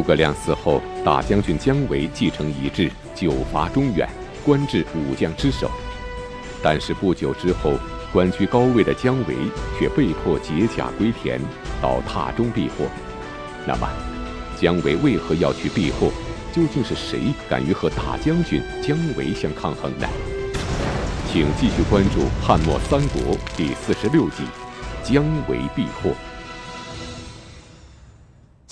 诸葛亮死后，大将军姜维继承遗志，久伐中原，官至武将之首。但是不久之后，官居高位的姜维却被迫解甲归田，到榻中避祸。那么，姜维为何要去避祸？究竟是谁敢于和大将军姜维相抗衡呢？请继续关注《汉末三国》第四十六集《姜维避祸》。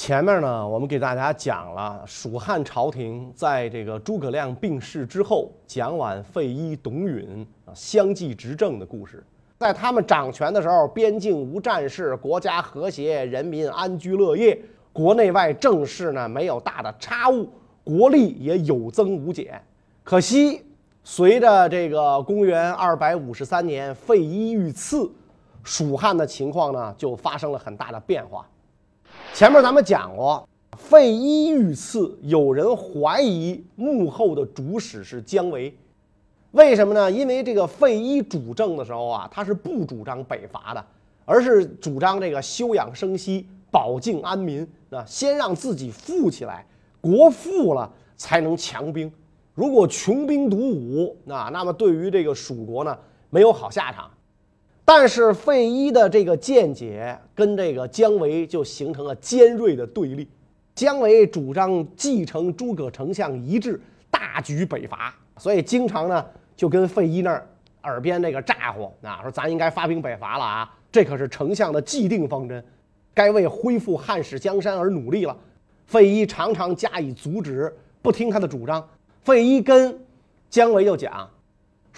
前面呢，我们给大家讲了蜀汉朝廷在这个诸葛亮病逝之后，蒋琬、费祎、董允啊相继执政的故事。在他们掌权的时候，边境无战事，国家和谐，人民安居乐业，国内外政事呢没有大的差误，国力也有增无减。可惜，随着这个公元二百五十三年费祎遇刺，蜀汉的情况呢就发生了很大的变化。前面咱们讲过，费祎遇刺，有人怀疑幕后的主使是姜维。为什么呢？因为这个费祎主政的时候啊，他是不主张北伐的，而是主张这个休养生息、保境安民啊，先让自己富起来，国富了才能强兵。如果穷兵黩武，那那么对于这个蜀国呢，没有好下场。但是费祎的这个见解跟这个姜维就形成了尖锐的对立。姜维主张继承诸葛丞相遗志，大举北伐，所以经常呢就跟费祎那儿耳边那个咋呼啊，说咱应该发兵北伐了啊，这可是丞相的既定方针，该为恢复汉室江山而努力了。费祎常常加以阻止，不听他的主张。费祎跟姜维就讲。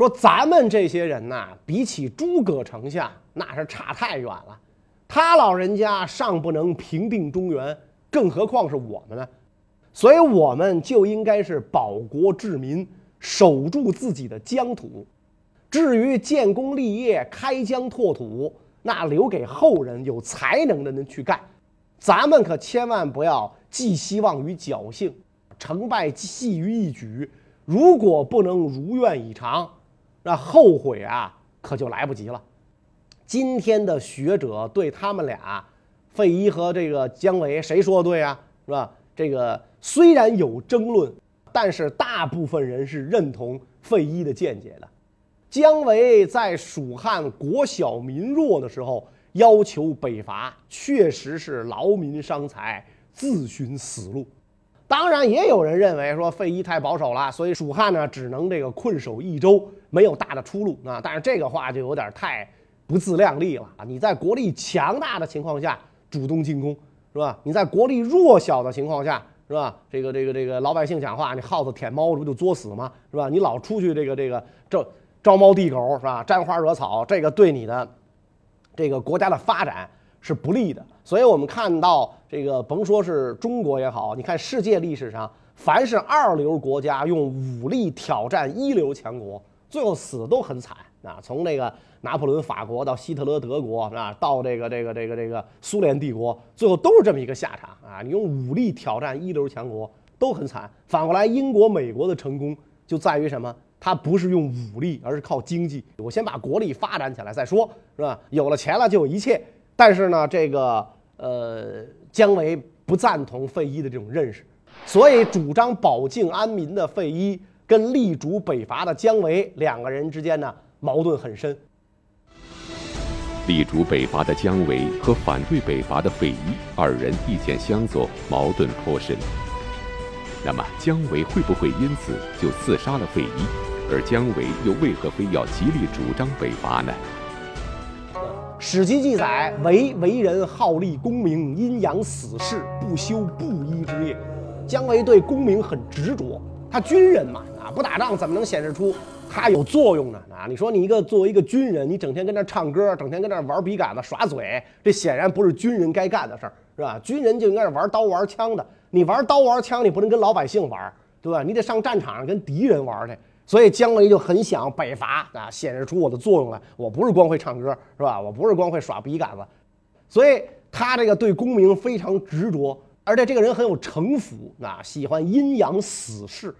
说咱们这些人呐，比起诸葛丞相那是差太远了。他老人家尚不能平定中原，更何况是我们呢？所以我们就应该是保国治民，守住自己的疆土。至于建功立业、开疆拓土，那留给后人有才能的人去干。咱们可千万不要寄希望于侥幸，成败系于一举。如果不能如愿以偿，那后悔啊，可就来不及了。今天的学者对他们俩，费祎和这个姜维，谁说的对啊？是吧？这个虽然有争论，但是大部分人是认同费祎的见解的。姜维在蜀汉国小民弱的时候要求北伐，确实是劳民伤财，自寻死路。当然，也有人认为说费祎太保守了，所以蜀汉呢只能这个困守益州，没有大的出路啊。但是这个话就有点太不自量力了啊！你在国力强大的情况下主动进攻，是吧？你在国力弱小的情况下，是吧？这个这个这个老百姓讲话，你耗子舔猫，这不就作死吗？是吧？你老出去这个这个招招猫递狗，是吧？沾花惹草，这个对你的这个国家的发展。是不利的，所以我们看到这个，甭说是中国也好，你看世界历史上，凡是二流国家用武力挑战一流强国，最后死的都很惨啊！从那个拿破仑法国到希特勒德国啊，到这个这个这个这个苏联帝国，最后都是这么一个下场啊！你用武力挑战一流强国都很惨。反过来，英国、美国的成功就在于什么？它不是用武力，而是靠经济。我先把国力发展起来再说，是吧？有了钱了，就有一切。但是呢，这个呃，姜维不赞同费祎的这种认识，所以主张保境安民的费祎跟力主北伐的姜维两个人之间呢矛盾很深。力主北伐的姜维和反对北伐的费祎二人意见相左，矛盾颇深。那么姜维会不会因此就刺杀了费祎？而姜维又为何非要极力主张北伐呢？史记记载，为为人好立功名，阴阳死士，不修布衣之业。姜维对功名很执着，他军人嘛，不打仗怎么能显示出他有作用呢？啊，你说你一个作为一个军人，你整天跟那唱歌，整天跟那玩笔杆子耍嘴，这显然不是军人该干的事儿，是吧？军人就应该是玩刀玩枪的，你玩刀玩枪，你不能跟老百姓玩，对吧？你得上战场上跟敌人玩去。所以姜维就很想北伐啊，显示出我的作用来。我不是光会唱歌，是吧？我不是光会耍笔杆子，所以他这个对功名非常执着，而且这个人很有城府啊，喜欢阴阳死士。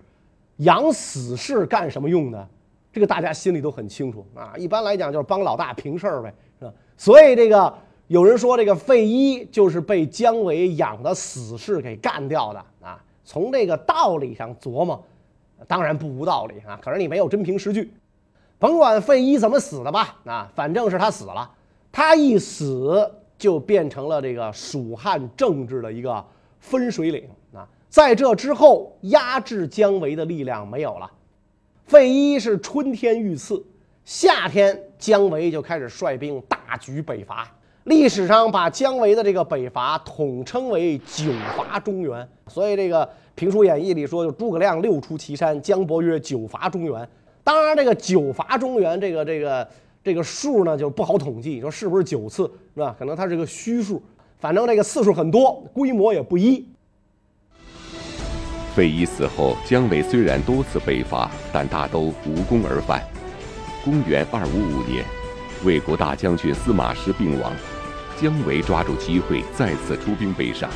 养死士干什么用的？这个大家心里都很清楚啊。一般来讲就是帮老大平事儿呗，是吧？所以这个有人说这个费祎就是被姜维养的死士给干掉的啊。从这个道理上琢磨，当然不无道理啊。可是你没有真凭实据，甭管费祎怎么死的吧，啊，反正是他死了。他一死就变成了这个蜀汉政治的一个分水岭。在这之后，压制姜维的力量没有了。费祎是春天遇刺，夏天姜维就开始率兵大举北伐。历史上把姜维的这个北伐统称为九伐中原，所以这个《评书演义》里说，就诸葛亮六出祁山，姜伯约九伐中原。当然，这个九伐中原这个这个这个数呢，就不好统计，说是不是九次是吧？可能它是个虚数，反正这个次数很多，规模也不一。费祎死后，姜维虽然多次北伐，但大都无功而返。公元二五五年。魏国大将军司马师病亡，姜维抓住机会再次出兵北上。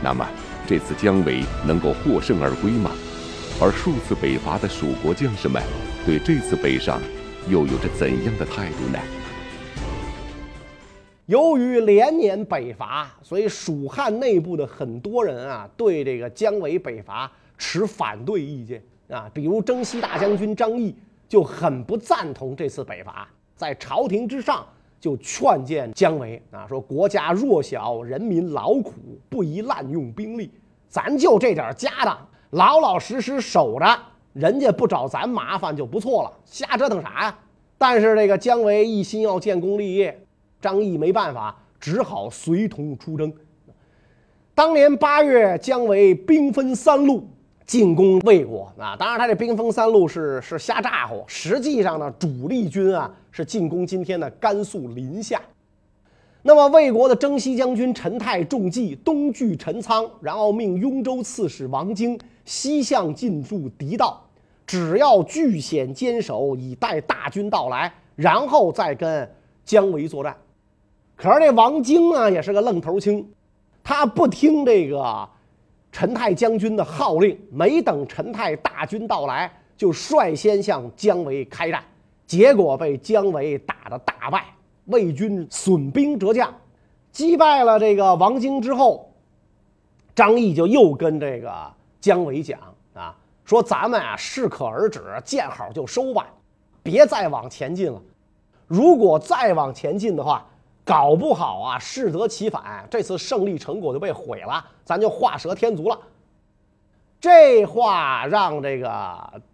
那么，这次姜维能够获胜而归吗？而数次北伐的蜀国将士们，对这次北上又有着怎样的态度呢？由于连年北伐，所以蜀汉内部的很多人啊，对这个姜维北伐持反对意见啊。比如征西大将军张翼就很不赞同这次北伐。在朝廷之上就劝谏姜维啊，说国家弱小，人民劳苦，不宜滥用兵力，咱就这点家当，老老实实守着，人家不找咱麻烦就不错了，瞎折腾啥呀？但是这个姜维一心要建功立业，张翼没办法，只好随同出征。当年八月，姜维兵分三路。进攻魏国啊！当然，他这兵分三路是是瞎咋呼。实际上呢，主力军啊是进攻今天的甘肃临夏。那么，魏国的征西将军陈泰中计，东据陈仓，然后命雍州刺史王经西向进驻敌道，只要据险坚守，以待大军到来，然后再跟姜维作战。可是这王经啊，也是个愣头青，他不听这个。陈泰将军的号令，没等陈泰大军到来，就率先向姜维开战，结果被姜维打得大败，魏军损兵折将，击败了这个王经之后，张翼就又跟这个姜维讲啊，说咱们啊适可而止，见好就收吧，别再往前进了，如果再往前进的话。搞不好啊，适得其反，这次胜利成果就被毁了，咱就画蛇添足了。这话让这个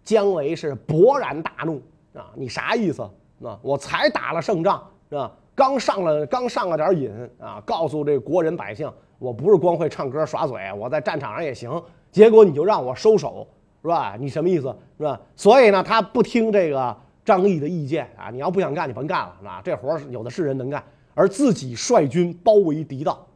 姜维是勃然大怒啊！你啥意思？啊，我才打了胜仗，是吧？刚上了，刚上了点瘾啊！告诉这国人百姓，我不是光会唱歌耍嘴，我在战场上也行。结果你就让我收手，是吧？你什么意思？是吧？所以呢，他不听这个张毅的意见啊！你要不想干，你甭干了，是吧？这活有的是人能干。而自己率军包围敌道，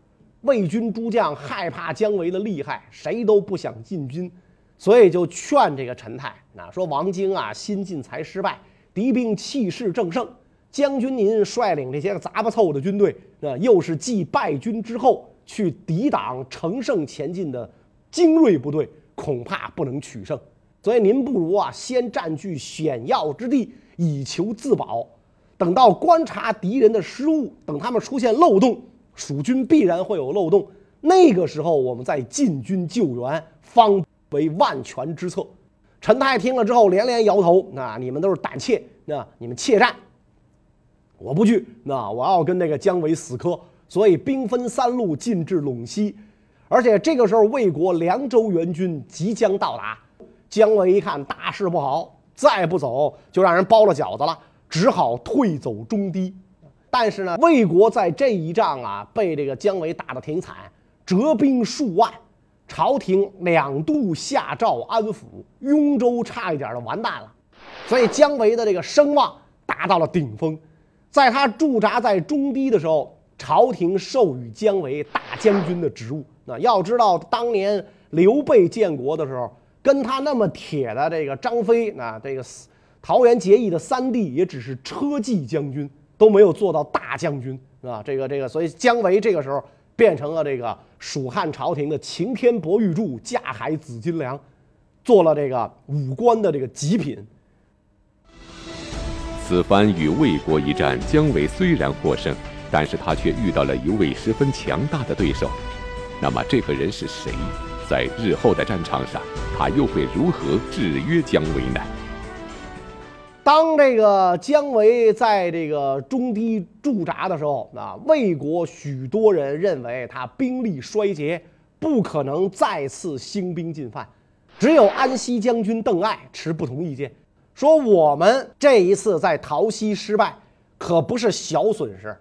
魏军诸将害怕姜维的厉害，谁都不想进军，所以就劝这个陈泰，啊，说王经啊，新进才失败，敌兵气势正盛，将军您率领这些个杂不凑的军队，啊，又是继败军之后去抵挡乘胜前进的精锐部队，恐怕不能取胜，所以您不如啊，先占据险要之地，以求自保。等到观察敌人的失误，等他们出现漏洞，蜀军必然会有漏洞。那个时候，我们再进军救援，方为万全之策。陈泰听了之后连连摇头：“那你们都是胆怯，那你们怯战，我不惧。那我要跟那个姜维死磕。所以兵分三路进至陇西，而且这个时候魏国凉州援军即将到达。姜维一看大事不好，再不走就让人包了饺子了。”只好退走中低，但是呢，魏国在这一仗啊，被这个姜维打得挺惨，折兵数万，朝廷两度下诏安抚，雍州差一点就完蛋了，所以姜维的这个声望达到了顶峰。在他驻扎在中低的时候，朝廷授予姜维大将军的职务。那要知道，当年刘备建国的时候，跟他那么铁的这个张飞，那这个。桃园结义的三弟也只是车骑将军，都没有做到大将军，啊？这个这个，所以姜维这个时候变成了这个蜀汉朝廷的擎天博玉柱、架海紫金梁，做了这个武官的这个极品。此番与魏国一战，姜维虽然获胜，但是他却遇到了一位十分强大的对手。那么这个人是谁？在日后的战场上，他又会如何制约姜维呢？当这个姜维在这个中低驻扎的时候，啊，魏国许多人认为他兵力衰竭，不可能再次兴兵进犯。只有安西将军邓艾持不同意见，说我们这一次在桃溪失败，可不是小损失。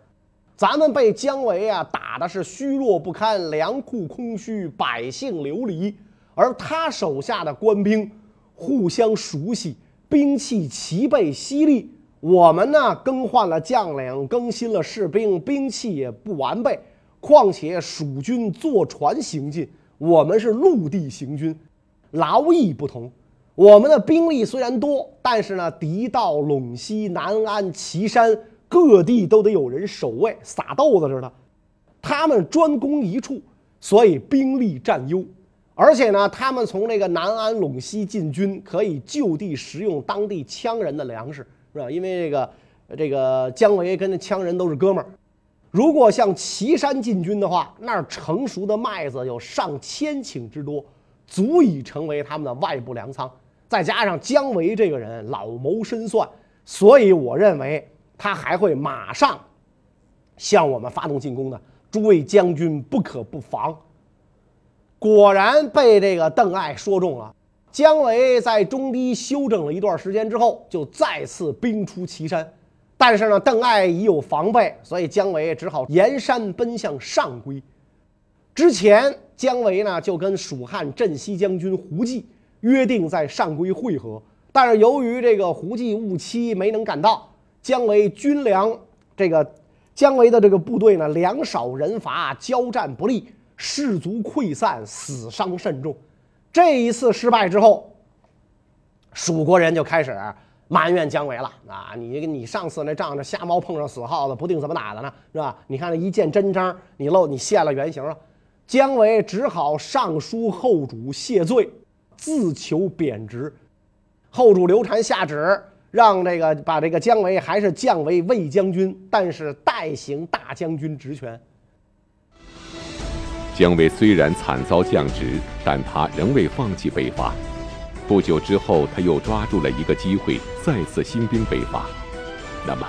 咱们被姜维啊打的是虚弱不堪，粮库空虚，百姓流离，而他手下的官兵互相熟悉，兵器齐备犀利。我们呢更换了将领，更新了士兵，兵器也不完备。况且蜀军坐船行进，我们是陆地行军，劳役不同。我们的兵力虽然多，但是呢，敌到陇西、南安、岐山。各地都得有人守卫，撒豆子似的。他们专攻一处，所以兵力占优。而且呢，他们从那个南安、陇西进军，可以就地食用当地羌人的粮食，是吧？因为这个这个姜维跟那羌人都是哥们儿。如果向岐山进军的话，那儿成熟的麦子有上千顷之多，足以成为他们的外部粮仓。再加上姜维这个人老谋深算，所以我认为。他还会马上向我们发动进攻的，诸位将军不可不防。果然被这个邓艾说中了。姜维在中堤休整了一段时间之后，就再次兵出岐山。但是呢，邓艾已有防备，所以姜维只好沿山奔向上邽。之前，姜维呢就跟蜀汉镇西将军胡济约定在上邽会合，但是由于这个胡济误期，没能赶到。姜维军粮，这个姜维的这个部队呢，粮少人乏，交战不利，士卒溃散，死伤甚重。这一次失败之后，蜀国人就开始埋怨姜维了啊！你你上次那仗，着瞎猫碰上死耗子，不定怎么打的呢，是吧？你看那一见真章，你露你现了原形了。姜维只好上书后主谢罪，自求贬职。后主刘禅下旨。让这个把这个姜维还是降为魏将军，但是代行大将军职权。姜维虽然惨遭降职，但他仍未放弃北伐。不久之后，他又抓住了一个机会，再次兴兵北伐。那么，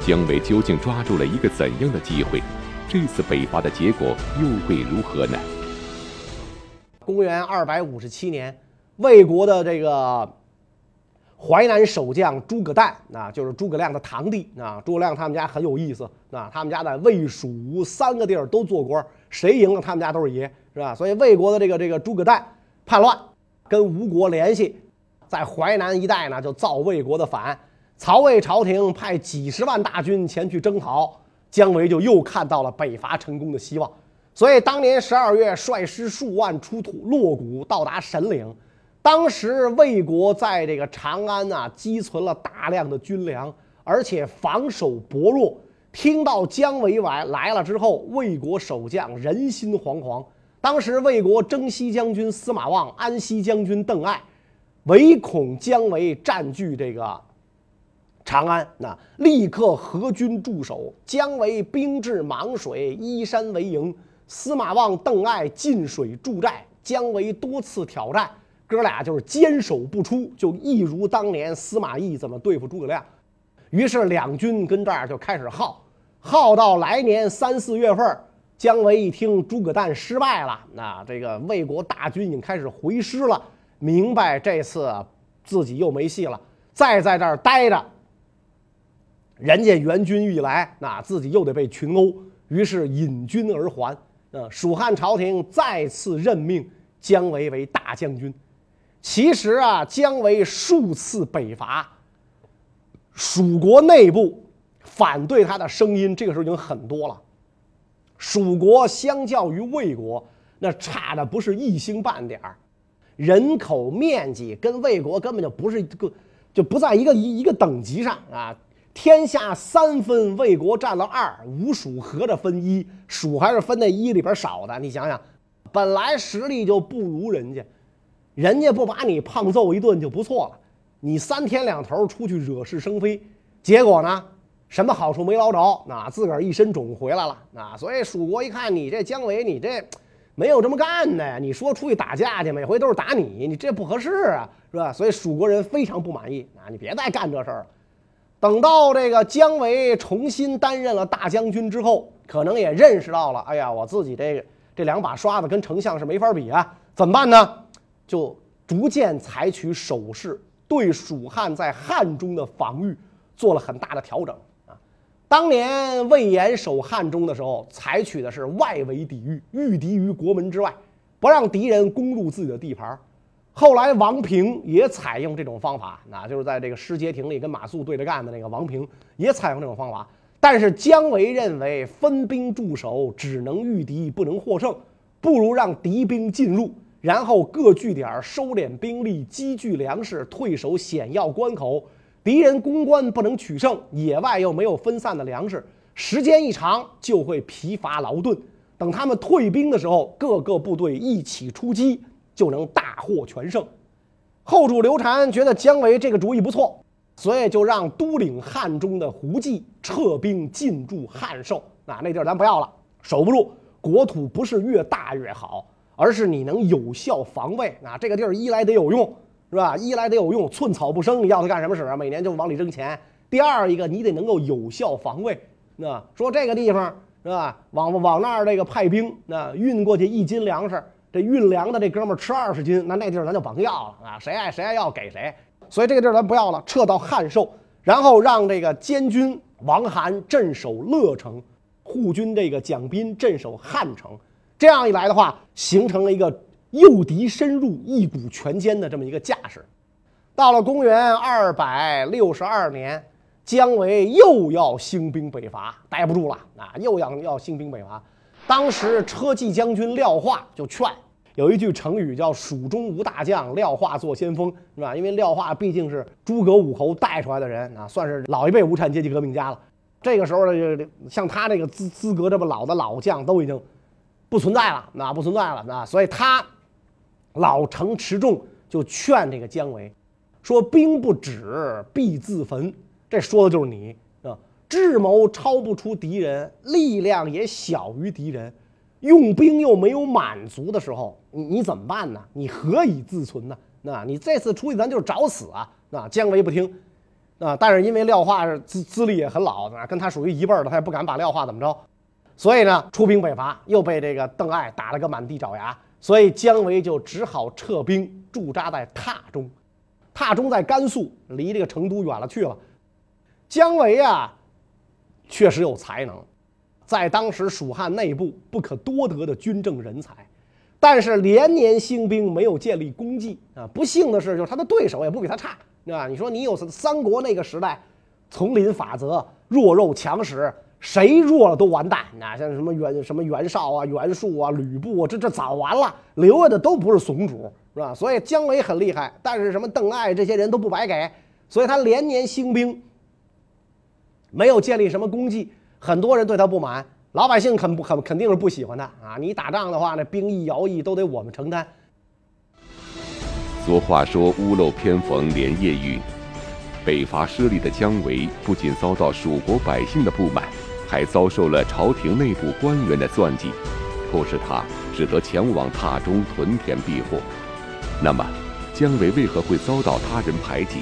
姜维究竟抓住了一个怎样的机会？这次北伐的结果又会如何呢？公元二百五十七年，魏国的这个。淮南守将诸葛诞，啊，就是诸葛亮的堂弟啊。诸葛亮他们家很有意思啊，他们家在魏、蜀、吴三个地儿都做官，谁赢了他们家都是爷，是吧？所以魏国的这个这个诸葛诞叛乱，跟吴国联系，在淮南一带呢就造魏国的反。曹魏朝廷派几十万大军前去征讨，姜维就又看到了北伐成功的希望。所以当年十二月，率师数万出土洛谷，到达神岭。当时魏国在这个长安呐积存了大量的军粮，而且防守薄弱。听到姜维来来了之后，魏国守将人心惶惶。当时魏国征西将军司马望、安西将军邓艾，唯恐姜维占据这个长安，那立刻合军驻守。姜维兵至芒水，依山为营；司马望、邓艾进水驻寨。姜维多次挑战。哥俩就是坚守不出，就一如当年司马懿怎么对付诸葛亮。于是两军跟这儿就开始耗，耗到来年三四月份，姜维一听诸葛诞失败了，那这个魏国大军已经开始回师了，明白这次自己又没戏了，再在这儿待着，人家援军一来，那自己又得被群殴，于是引军而还。嗯，蜀汉朝廷再次任命姜维为大将军。其实啊，姜维数次北伐，蜀国内部反对他的声音，这个时候已经很多了。蜀国相较于魏国，那差的不是一星半点儿，人口面积跟魏国根本就不是个，就不在一个一一个等级上啊。天下三分，魏国占了二，吴蜀合着分一，蜀还是分那一里边少的。你想想，本来实力就不如人家。人家不把你胖揍一顿就不错了，你三天两头出去惹是生非，结果呢，什么好处没捞着，那自个儿一身肿回来了啊！所以蜀国一看你这姜维，你这没有这么干的呀！你说出去打架去，每回都是打你，你这不合适啊，是吧？所以蜀国人非常不满意啊！你别再干这事儿了。等到这个姜维重新担任了大将军之后，可能也认识到了，哎呀，我自己这个这两把刷子跟丞相是没法比啊！怎么办呢？就逐渐采取守势，对蜀汉在汉中的防御做了很大的调整啊。当年魏延守汉中的时候，采取的是外围抵御，御敌于国门之外，不让敌人攻入自己的地盘。后来王平也采用这种方法，那就是在这个失街亭里跟马谡对着干的那个王平也采用这种方法。但是姜维认为分兵驻守只能御敌不能获胜，不如让敌兵进入，然后各据点收敛兵力，积聚粮食，退守险要关口。敌人攻关不能取胜，野外又没有分散的粮食，时间一长就会疲乏劳顿。等他们退兵的时候，各个部队一起出击，就能大获全胜。后主刘禅觉得姜维这个主意不错，所以就让都领汉中的胡济撤兵进驻汉寿。啊，那地儿咱不要了，守不住。国土不是越大越好，而是你能有效防卫。啊，这个地儿一来得有用。是吧？一来得有用，寸草不生，你要它干什么使啊？每年就往里扔钱。第二一个，你得能够有效防卫。那说这个地方是吧？往往那儿这个派兵，那运过去一斤粮食，这运粮的这哥们儿吃二十斤，那那地儿咱就甭要了啊！谁爱谁爱要给谁。所以这个地儿咱不要了，撤到汉寿，然后让这个监军王涵镇守乐城，护军这个蒋斌镇守汉城。这样一来的话，形成了一个。诱敌深入，一鼓全歼的这么一个架势。到了公元二百六十二年，姜维又要兴兵北伐，待不住了啊，又要要兴兵北伐。当时车骑将军廖化就劝，有一句成语叫“蜀中无大将，廖化做先锋”，是吧？因为廖化毕竟是诸葛武侯带出来的人啊，算是老一辈无产阶级革命家了。这个时候呢，像他这个资资格这么老的老将都已经不存在了，那不存在了，那所以他。老成持重就劝这个姜维，说：“兵不止，必自焚。”这说的就是你啊！智谋超不出敌人，力量也小于敌人，用兵又没有满足的时候，你你怎么办呢？你何以自存呢？那你这次出去，咱就是找死啊！那姜维不听啊，但是因为廖化是资资历也很老，啊，跟他属于一辈儿的，他也不敢把廖化怎么着，所以呢，出兵北伐，又被这个邓艾打了个满地找牙。所以姜维就只好撤兵驻扎在榻中，榻中在甘肃，离这个成都远了去了。姜维啊，确实有才能，在当时蜀汉内部不可多得的军政人才，但是连年兴兵没有建立功绩啊。不幸的是，就是他的对手也不比他差，啊。你说你有三国那个时代，丛林法则，弱肉强食。谁弱了都完蛋，那像什么袁什么袁绍啊、袁术啊、吕布啊，这这早完了，留下的都不是怂主，是吧？所以姜维很厉害，但是什么邓艾这些人都不白给，所以他连年兴兵，没有建立什么功绩，很多人对他不满，老百姓肯不肯肯定是不喜欢他啊！你打仗的话，那兵役徭役都得我们承担。俗话说屋漏偏逢连夜雨，北伐失利的姜维不仅遭到蜀国百姓的不满。还遭受了朝廷内部官员的算计，迫使他只得前往榻中屯田避祸。那么，姜维为何会遭到他人排挤？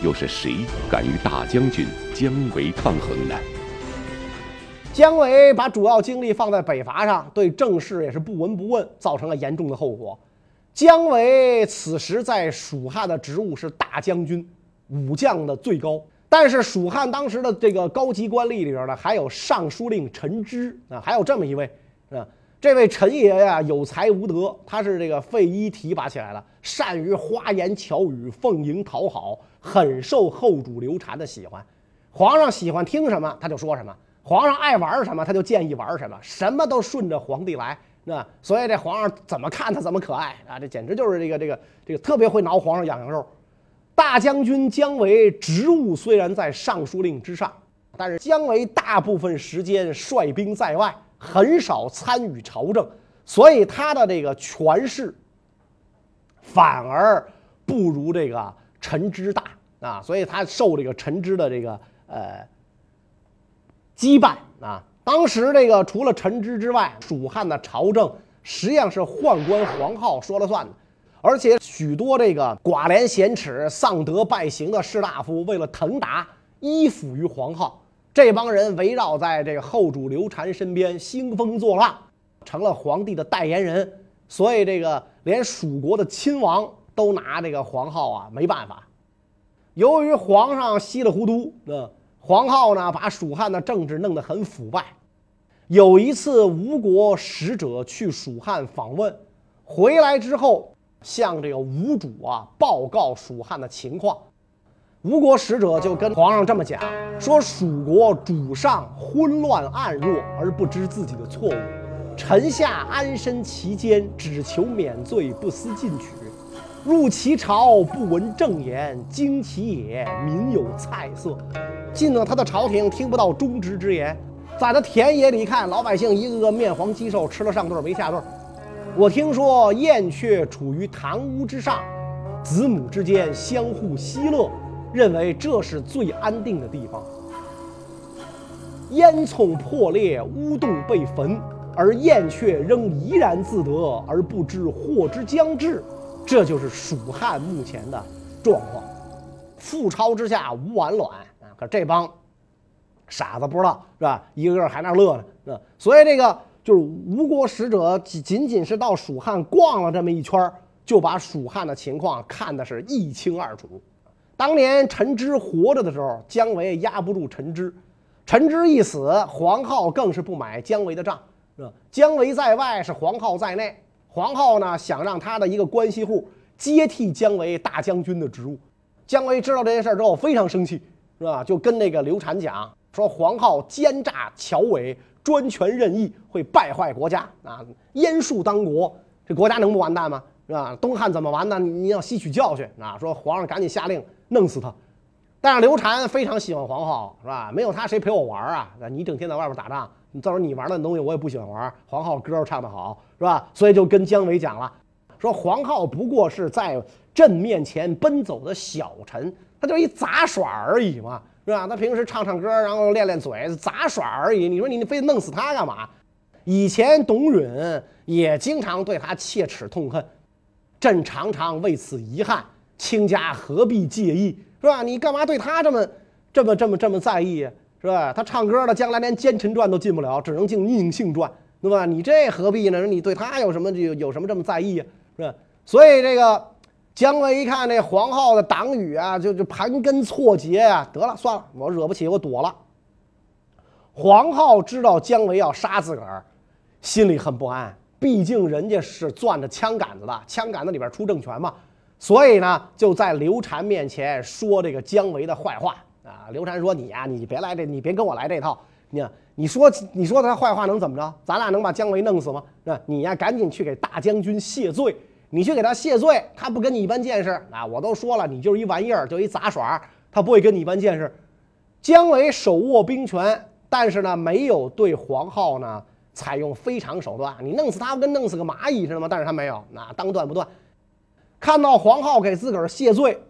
又是谁敢与大将军姜维抗衡呢？姜维把主要精力放在北伐上，对政事也是不闻不问，造成了严重的后果。姜维此时在蜀汉的职务是大将军，武将的最高。但是蜀汉当时的这个高级官吏里边呢，还有尚书令陈芝啊，还有这么一位啊，这位陈爷呀有才无德，他是这个费祎提拔起来的，善于花言巧语，奉迎讨好，很受后主刘禅的喜欢。皇上喜欢听什么他就说什么，皇上爱玩什么他就建议玩什么，什么都顺着皇帝来。那所以这皇上怎么看他怎么可爱啊，这简直就是这个这个这个特别会挠皇上痒痒肉。大将军姜维职务虽然在尚书令之上，但是姜维大部分时间率兵在外，很少参与朝政，所以他的这个权势反而不如这个陈芝大啊，所以他受这个陈芝的这个呃羁绊啊。当时这个除了陈芝之外，蜀汉的朝政实际上是宦官黄皓说了算的，而且许多这个寡廉鲜耻、丧德败行的士大夫，为了腾达，依附于黄皓。这帮人围绕在这个后主刘禅身边，兴风作浪，成了皇帝的代言人。所以这个连蜀国的亲王都拿这个黄皓啊没办法。由于皇上稀里糊涂，那黄皓呢把蜀汉的政治弄得很腐败。有一次，吴国使者去蜀汉访问，回来之后向这个吴主啊报告蜀汉的情况。吴国使者就跟皇上这么讲：说蜀国主上昏乱暗弱，而不知自己的错误；臣下安身其间，只求免罪，不思进取。入其朝，不闻正言，惊其也，民有菜色。进了他的朝廷，听不到忠直之言。在他田野里看，老百姓一个个面黄肌瘦，吃了上顿没下顿。我听说燕雀处于堂屋之上，子母之间相互嬉乐，认为这是最安定的地方。烟囱破裂，屋洞被焚，而燕雀仍怡然自得，而不知祸之将至。这就是蜀汉目前的状况。覆巢之下无完卵啊！可这帮。傻子不知道是吧？一个个还那乐呢，那所以这个就是吴国使者仅仅仅是到蜀汉逛了这么一圈就把蜀汉的情况看的是一清二楚。当年陈芝活着的时候，姜维压不住陈芝，陈芝一死，黄皓更是不买姜维的账，是吧？姜维在外，是黄皓在内。黄皓呢，想让他的一个关系户接替姜维大将军的职务。姜维知道这件事之后，非常生气，是吧？就跟那个刘禅讲。说黄皓奸诈巧伪，专权任意，会败坏国家啊！阉树当国，这国家能不完蛋吗？是吧？东汉怎么完呢？你要吸取教训啊！说皇上赶紧下令弄死他。但是刘禅非常喜欢黄皓，是吧？没有他谁陪我玩啊？你整天在外边打仗，你到时候你玩的东西我也不喜欢玩。黄皓歌唱得好，是吧？所以就跟姜维讲了，说黄皓不过是在朕面前奔走的小臣，他就一杂耍而已嘛。是吧？他平时唱唱歌，然后练练嘴，杂耍而已。你说你非得弄死他干嘛？以前董允也经常对他切齿痛恨，朕常常为此遗憾。卿家何必介意？是吧？你干嘛对他这么这么这么这么在意？是吧？他唱歌的，将来连奸臣传都进不了，只能进宁性传，对吧？你这何必呢？你对他有什么有有什么这么在意啊？是吧？所以这个。姜维一看那黄浩的党羽啊，就就盘根错节呀，得了，算了，我惹不起，我躲了。黄浩知道姜维要杀自个儿，心里很不安，毕竟人家是攥着枪杆子的，枪杆子里边出政权嘛，所以呢，就在刘禅面前说这个姜维的坏话啊。刘禅说：“你呀，你别来这，你别跟我来这套。你你说你说他坏话能怎么着？咱俩能把姜维弄死吗？那你呀，赶紧去给大将军谢罪。”你去给他谢罪，他不跟你一般见识啊！我都说了，你就是一玩意儿，就一杂耍，他不会跟你一般见识。姜维手握兵权，但是呢，没有对黄皓呢采用非常手段。你弄死他，跟弄死个蚂蚁似的吗？但是他没有，那当断不断。看到黄皓给自个儿谢罪，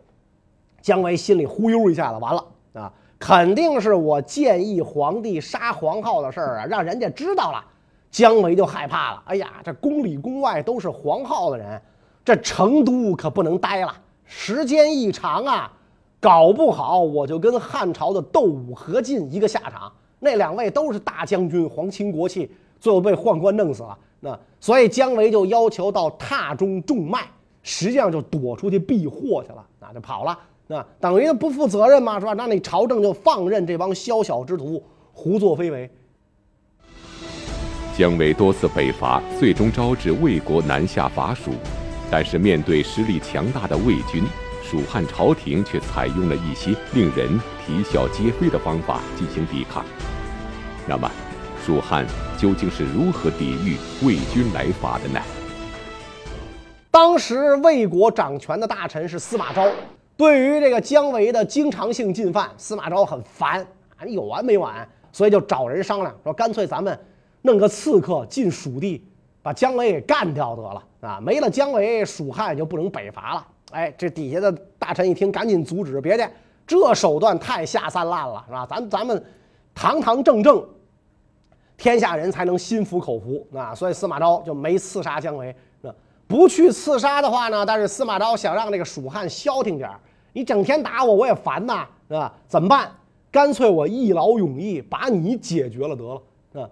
姜维心里忽悠一下子，完了啊！肯定是我建议皇帝杀黄皓的事儿啊，让人家知道了。姜维就害怕了，哎呀，这宫里宫外都是黄皓的人，这成都可不能待了。时间一长啊，搞不好我就跟汉朝的窦武、何进一个下场。那两位都是大将军，皇亲国戚，最后被宦官弄死了。那所以姜维就要求到榻中种麦，实际上就躲出去避祸去了，那就跑了。那等于不负责任嘛，是吧？那你朝政就放任这帮宵小之徒胡作非为。姜维多次北伐，最终招致魏国南下伐蜀，但是面对实力强大的魏军，蜀汉朝廷却采用了一些令人啼笑皆非的方法进行抵抗。那么，蜀汉究竟是如何抵御魏军来伐的呢？当时魏国掌权的大臣是司马昭，对于这个姜维的经常性进犯，司马昭很烦啊，有完没完？所以就找人商量，说干脆咱们。弄个刺客进蜀地，把姜维给干掉得了啊！没了姜维，蜀汉就不能北伐了。哎，这底下的大臣一听，赶紧阻止，别介，这手段太下三滥了，是吧？咱咱们堂堂正正，天下人才能心服口服啊。所以司马昭就没刺杀姜维。不去刺杀的话呢，但是司马昭想让这个蜀汉消停点你整天打我，我也烦呐，是吧？怎么办？干脆我一劳永逸，把你解决了得了，啊！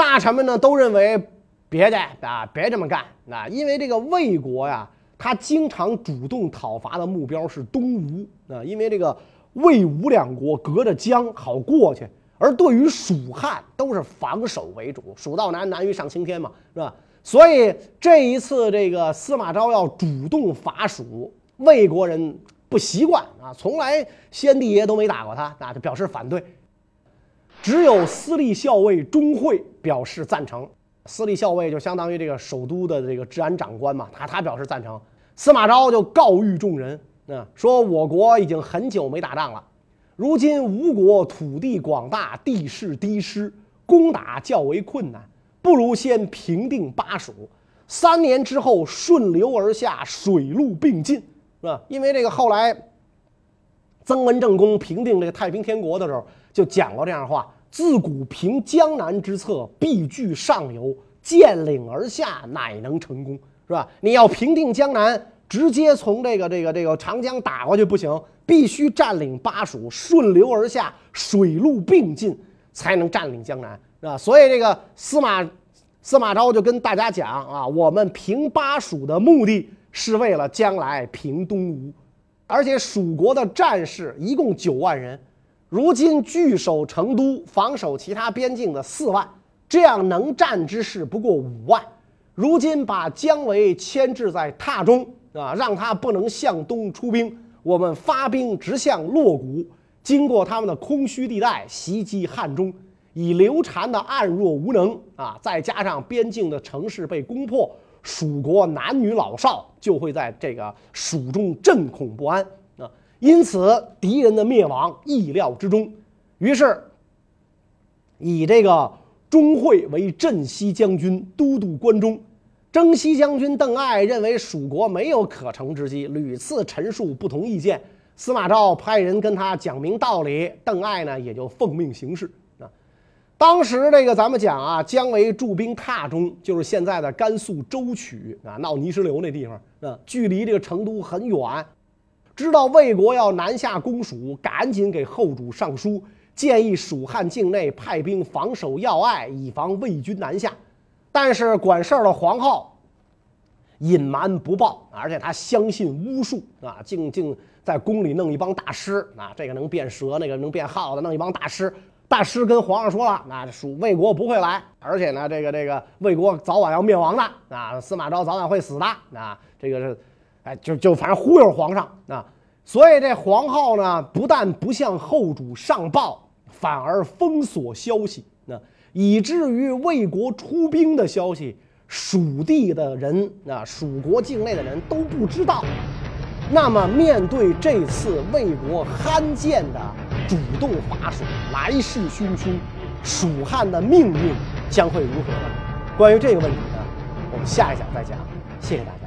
大臣们呢都认为别介啊，别这么干啊，因为这个魏国呀，他经常主动讨伐的目标是东吴啊，因为这个魏吴两国隔着江好过去，而对于蜀汉都是防守为主，蜀道难，难于上青天嘛，是吧？所以这一次这个司马昭要主动伐蜀，魏国人。不习惯啊，从来先帝爷都没打过他，那就表示反对。只有司隶校尉钟会表示赞成。司隶校尉就相当于这个首都的这个治安长官嘛，他他表示赞成。司马昭就告谕众人，啊，说我国已经很久没打仗了，如今吴国土地广大，地势低湿，攻打较为困难，不如先平定巴蜀，三年之后顺流而下，水陆并进。是吧？因为这个后来，曾文正公平定这个太平天国的时候，就讲过这样的话：自古平江南之策，必据上游，见岭而下，乃能成功，是吧？你要平定江南，直接从这个这个这个长江打过去不行，必须占领巴蜀，顺流而下，水陆并进，才能占领江南，是吧？所以这个司马司马昭就跟大家讲啊，我们平巴蜀的目的。是为了将来平东吴，而且蜀国的战士一共九万人，如今据守成都，防守其他边境的四万，这样能战之士不过五万。如今把姜维牵制在榻中啊，让他不能向东出兵，我们发兵直向洛谷，经过他们的空虚地带，袭击汉中。以刘禅的暗弱无能啊，再加上边境的城市被攻破。蜀国男女老少就会在这个蜀中震恐不安，因此敌人的灭亡意料之中。于是，以这个钟会为镇西将军、都督关中。征西将军邓艾认为蜀国没有可乘之机，屡次陈述不同意见。司马昭派人跟他讲明道理，邓艾呢也就奉命行事啊。当时这个咱们讲啊，姜维驻兵榻中，就是现在的甘肃舟曲啊，闹泥石流那地方啊，距离这个成都很远。知道魏国要南下攻蜀，赶紧给后主上书，建议蜀汉境内派兵防守要隘，以防魏军南下。但是管事儿的黄浩隐瞒不报，而且他相信巫术啊，竟竟在宫里弄一帮大师啊，这个能变蛇，那个能变耗子，弄一帮大师。大师跟皇上说了，那蜀魏国不会来，而且呢，这个这个魏国早晚要灭亡的，啊，司马昭早晚会死的，啊，这个是，哎，就就反正忽悠皇上啊，所以这黄浩呢，不但不向后主上报，反而封锁消息，那以至于魏国出兵的消息，蜀地的人啊，蜀国境内的人都不知道。那么，面对这次魏国罕见的主动伐蜀，来势汹汹，蜀汉的命运将会如何呢？关于这个问题呢，我们下一讲再讲。谢谢大家。